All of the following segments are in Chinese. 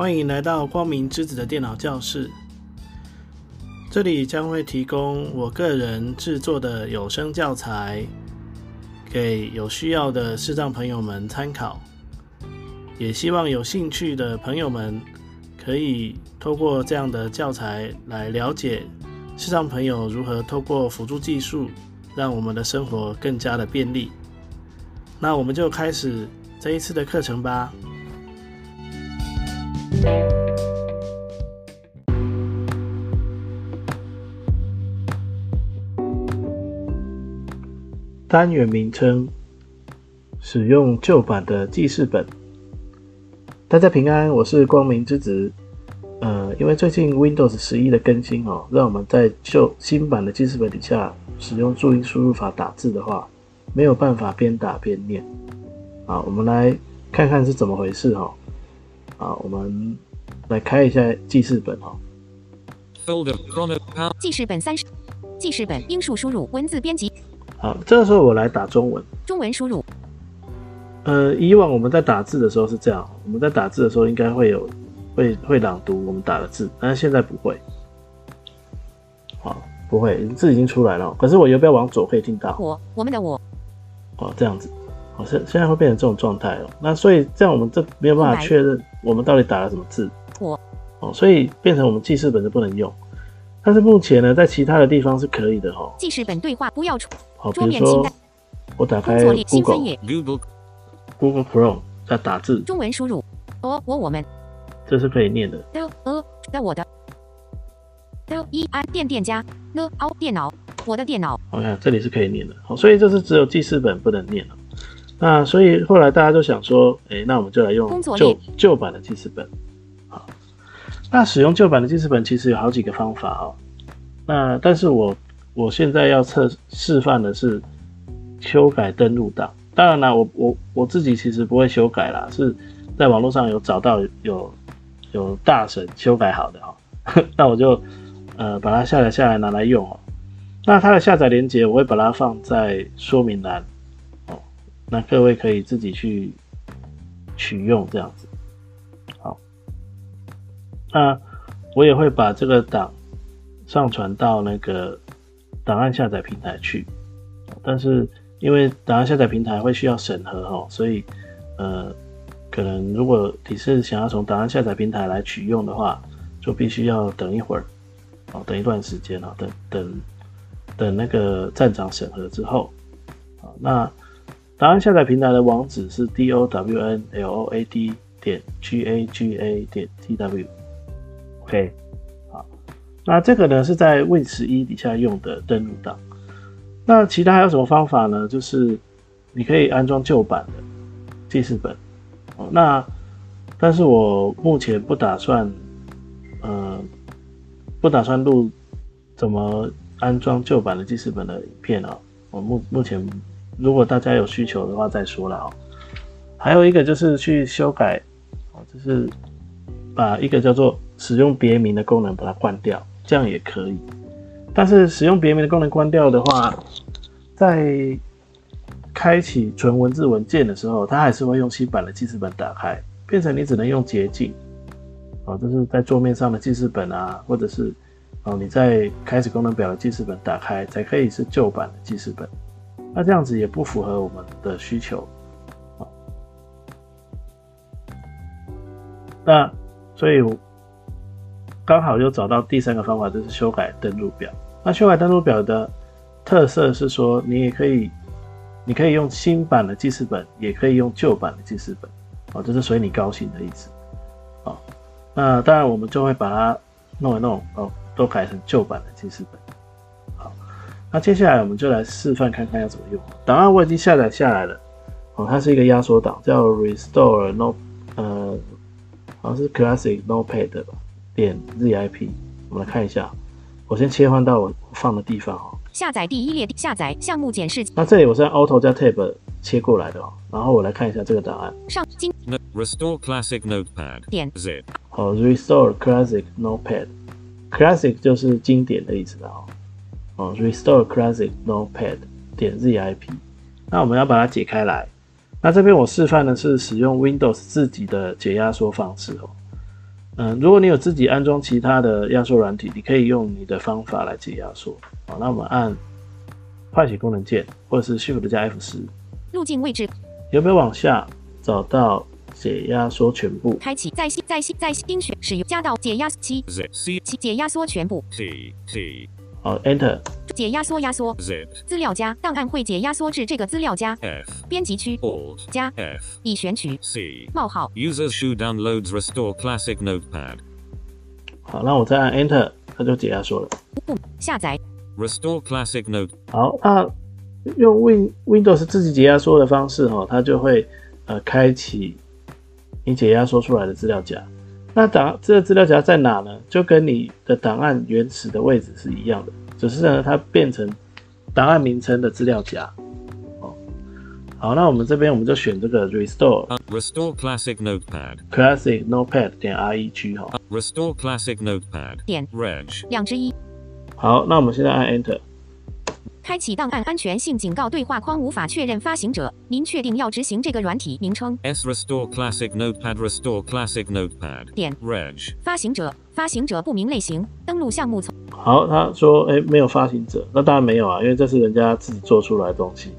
欢迎来到光明之子的电脑教室。这里将会提供我个人制作的有声教材，给有需要的视障朋友们参考。也希望有兴趣的朋友们可以透过这样的教材来了解视障朋友如何透过辅助技术，让我们的生活更加的便利。那我们就开始这一次的课程吧。单元名称：使用旧版的记事本。大家平安，我是光明之子。呃，因为最近 Windows 十一的更新哦，让我们在旧新版的记事本底下使用注音输入法打字的话，没有办法边打边念。啊，我们来看看是怎么回事哈。啊，我们来开一下记事本哈。记事本三十，记事本英数输入文字编辑。好，这个时候我来打中文。中文输入。呃，以往我们在打字的时候是这样，我们在打字的时候应该会有会会朗读我们打的字，但是现在不会。好，不会，字已经出来了。可是我要不要往左可以听到？我，我们的我。哦，这样子。好现现在会变成这种状态了，那所以这样我们这没有办法确认我们到底打了什么字。我哦，所以变成我们记事本就不能用。但是目前呢，在其他的地方是可以的哈。记事本对话不要出。好，比如说我打开 Google Google Chrome 在打字。中文输入。哦，我我们。这是可以念的。的呃的我的。的一安电电家呢哦电脑我的电脑。我看这里是可以念的。好，所以这是只有记事本不能念了。那所以后来大家就想说，哎，那我们就来用旧旧版的记事本。好，那使用旧版的记事本其实有好几个方法哦。那但是我我现在要测示范的是修改登录档。当然啦，我我我自己其实不会修改啦，是在网络上有找到有有大神修改好的哈。那我就呃把它下载下来拿来用哦。那它的下载链接我会把它放在说明栏哦。那各位可以自己去取用这样子，好，那我也会把这个档上传到那个档案下载平台去，但是因为档案下载平台会需要审核哈，所以呃，可能如果你是想要从档案下载平台来取用的话，就必须要等一会儿，哦，等一段时间啊，等等等那个站长审核之后，好，那。档案下载平台的网址是 d o w n l o a d 点 g a g a 点 t w，OK，那这个呢是在 Win 十一底下用的登录档。那其他还有什么方法呢？就是你可以安装旧版的记事本。哦，那但是我目前不打算，呃，不打算录怎么安装旧版的记事本的影片啊。我目目前。如果大家有需求的话，再说了哦。还有一个就是去修改，哦，就是把一个叫做使用别名的功能把它关掉，这样也可以。但是使用别名的功能关掉的话，在开启纯文字文件的时候，它还是会用新版的记事本打开，变成你只能用捷径。哦，就是在桌面上的记事本啊，或者是哦你在开始功能表的记事本打开，才可以是旧版的记事本。那这样子也不符合我们的需求，啊，那所以刚好又找到第三个方法，就是修改登录表。那修改登录表的特色是说，你也可以，你可以用新版的记事本，也可以用旧版的记事本，哦，这是随你高兴的意思，哦，那当然我们就会把它弄一弄，哦，都改成旧版的记事本。好那接下来我们就来示范看看要怎么用。档案我已经下载下来了，哦，它是一个压缩档，叫 restore no，呃，好像是 classic notepad 吧，点 zip。我们来看一下，我先切换到我放的地方哦。下载第一列，下载项目检视。那这里我是按 auto 加 tab 切过来的哦，然后我来看一下这个答案。上经 restore classic notepad 点 zip。好，restore classic notepad，classic 就是经典的意思了哦。哦，Restore Classic Notepad 点 zip，那我们要把它解开来。那这边我示范的是使用 Windows 自己的解压缩方式哦。嗯，如果你有自己安装其他的压缩软体，你可以用你的方法来解压缩。好，那我们按快捷功能键，或者是 Shift 加 F 十，路径位置，有没有往下找到解压缩全部？开启在新在新在线精选使用加到解压七 Z C 解压缩全部 T T 好，Enter。解压缩压缩。Z 资料夹档案会解压缩至这个资料夹。F 编辑区。Alt 加。F 已选取。C 冒号。Users who downloads restore classic notepad. 好，那我再按 Enter，它就解压缩了。不下载。Restore classic note 好，那用 Win Windows 自己解压缩的方式哈，它就会呃开启你解压缩出来的资料夹。那档这个资料夹在哪呢？就跟你的档案原始的位置是一样的，只是呢它变成档案名称的资料夹。哦，好，那我们这边我们就选这个 Restore uh, Restore classic notepad. Classic Notepad 点 reg 哈。Restore classic notepad. 点 Reg 两之一好，那我们现在按 Enter。开启档案安全性警告对话框，无法确认发行者。您确定要执行这个软体名称？S restore classic notepad restore classic notepad. 点 Reg 发行者，发行者不明类型，登录项目从好，他说，哎、没有发行者，那当然没有啊，因为这是人家自己做出来的东西，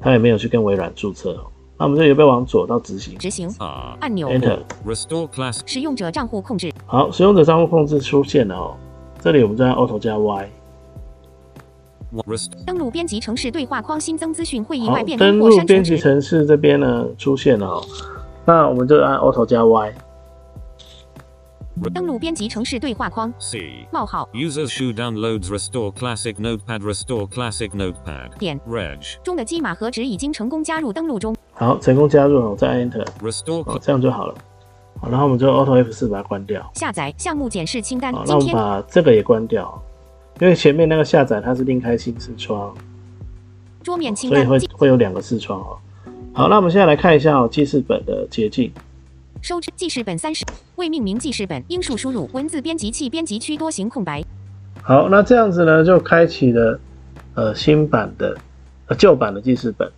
他也没有去跟微软注册哦。那我们这里被往左到执行执行按钮。，Enter。restore classic 使用者账户控制好，使用者账户控制出现了哦，这里我们就按 Auto 加 Y。Rest 登录编辑城市对话框，新增资讯会议外，变登更或删除录编辑城市这边呢出现了哦，那我们就按 Auto 加 Y。登录编辑城市对话框 C 冒号 Users who downloads restore classic notepad restore classic notepad. 点 Reg 中的基码和值已经成功加入登录中。好，成功加入我，再按 Enter，restore 好，这样就好了。好，然后我们就 Auto F 4把它关掉。下载项目检视清单好，。那我们今天把这个也关掉，因为前面那个下载它是另开新视窗。桌面清所以会会有两个视窗哦。好，那我们现在来看一下哦，记事本的捷径。收至记事本三十未命名记事本应数输入文字编辑器编辑区多行空白。好，那这样子呢，就开启了呃新版的呃旧版的记事本。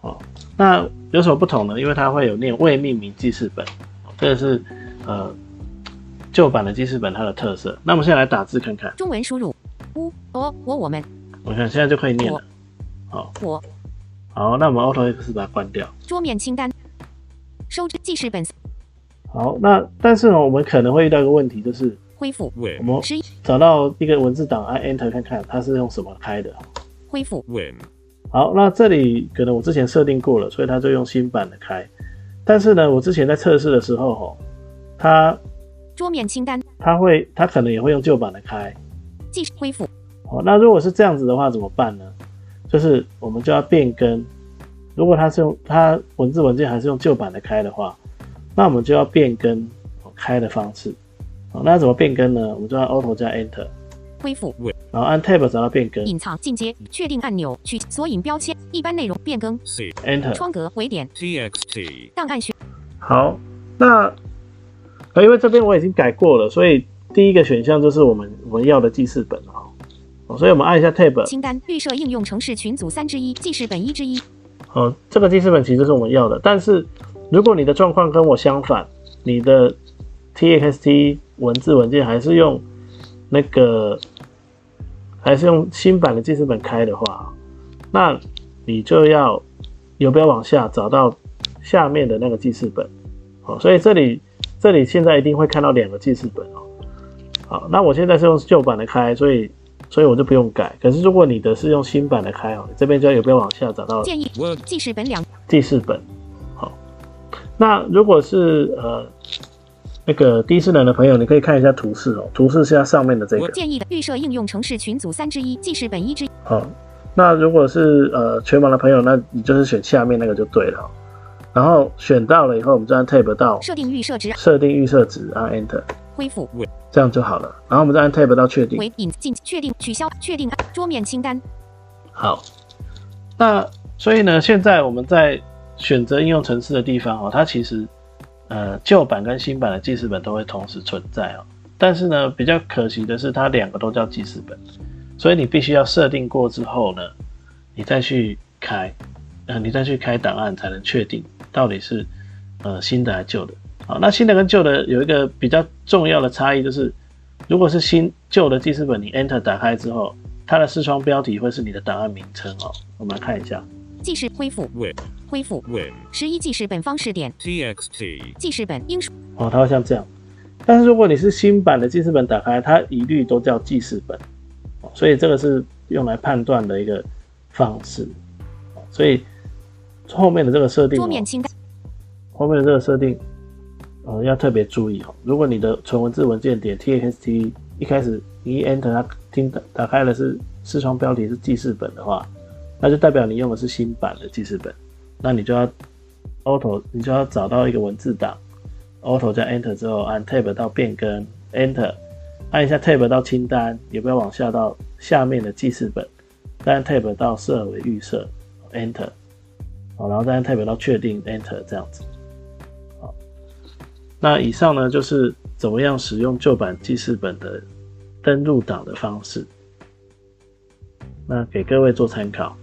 哦，那有什么不同呢？因为它会有念未命名记事本，哦这个是呃旧版的记事本它的特色。那我们现在来打字看看，中文输入乌哦我我们。我看现在就可以念了。好，我。好，那我们 Auto X 把它关掉。桌面清单。收至记事本。好，那但是呢，我们可能会遇到一个问题，就是恢复。我们找到一个文字档，按 Enter 看看它是用什么开的。恢复。好，那这里可能我之前设定过了，所以它就用新版的开。但是呢，我之前在测试的时候，吼，它桌面清单。它会它可能也会用旧版的开。记恢复哦，那如果是这样子的话，怎么办呢？就是我们就要变更。如果它是用它文字文件还是用旧版的开的话，那我们就要变更哦开的方式。好，那怎么变更呢？我们就按 Auto 加 Enter，恢复然后按 Tab 找到变更隐藏进阶确定按钮取索引标签一般内容变更 C，Enter。窗格回点 TXT 档案选好，那呃因为这边我已经改过了，所以第一个选项就是我们我们要的记事本哦。哦所以我们按一下 Tab，清单预设应用程式群组三之一记事本一之一哦，这个记事本其实是我们要的，但是如果你的状况跟我相反，你的 TXT 文字文件还是用那个还是用新版的记事本开的话，那你就要有没有往下找到下面的那个记事本？哦，所以这里这里现在一定会看到两个记事本哦。好，那我现在是用旧版的开，所以所以我就不用改。可是如果你的是用新版的开哦，这边就要有没有往下找到建议记事本两记事本。好，那如果是呃那个第一次人的朋友，你可以看一下图示哦，图示是它上面的这个。建议的预设应用程式群组三之一记事本一之一好，那如果是呃全盲的朋友，那你就是选下面那个就对了哦。然后选到了以后，我们就按 Tab 到设定预设值设定预设值，按 Enter，恢复这样就好了。然后我们再按 Tab 到确定。为引进确定取消确定桌面清单好，那所以呢，现在我们在选择应用程式的地方哦，它其实呃旧版跟新版的记事本都会同时存在哦。但是呢，比较可惜的是，它两个都叫记事本，所以你必须要设定过之后呢，你再去开，呃，你再去开档案才能确定到底是呃新的还是旧的。好，那新的跟旧的有一个比较重要的差异，就是如果是新旧的记事本，你 Enter 打开之后，它的视窗标题会是你的档案名称哦。我们来看一下，记事恢复，Win，恢复，Win，十一记事本方式点，TXT，记事本应数哦，它会像这样。但是如果你是新版的记事本打开，它一律都叫记事本，所以这个是用来判断的一个方式。所以后面的这个设定，桌面清单，后面的这个设定，呃，要特别注意哦。如果你的纯文字文件点 txt 一开始你一 enter 它听打打开的是视窗标题是记事本的话，那就代表你用的是新版的记事本，那你就要 auto 你就要找到一个文字档。Auto 加 Enter 之后，按 Tab 到变更，Enter，按一下 Tab 到清单，也不要往下到下面的记事本，再按 Tab 到设为预设，Enter，好，然后再按 Tab 到确定，Enter 这样子，那以上呢就是怎么样使用旧版记事本的登录档的方式，那给各位做参考。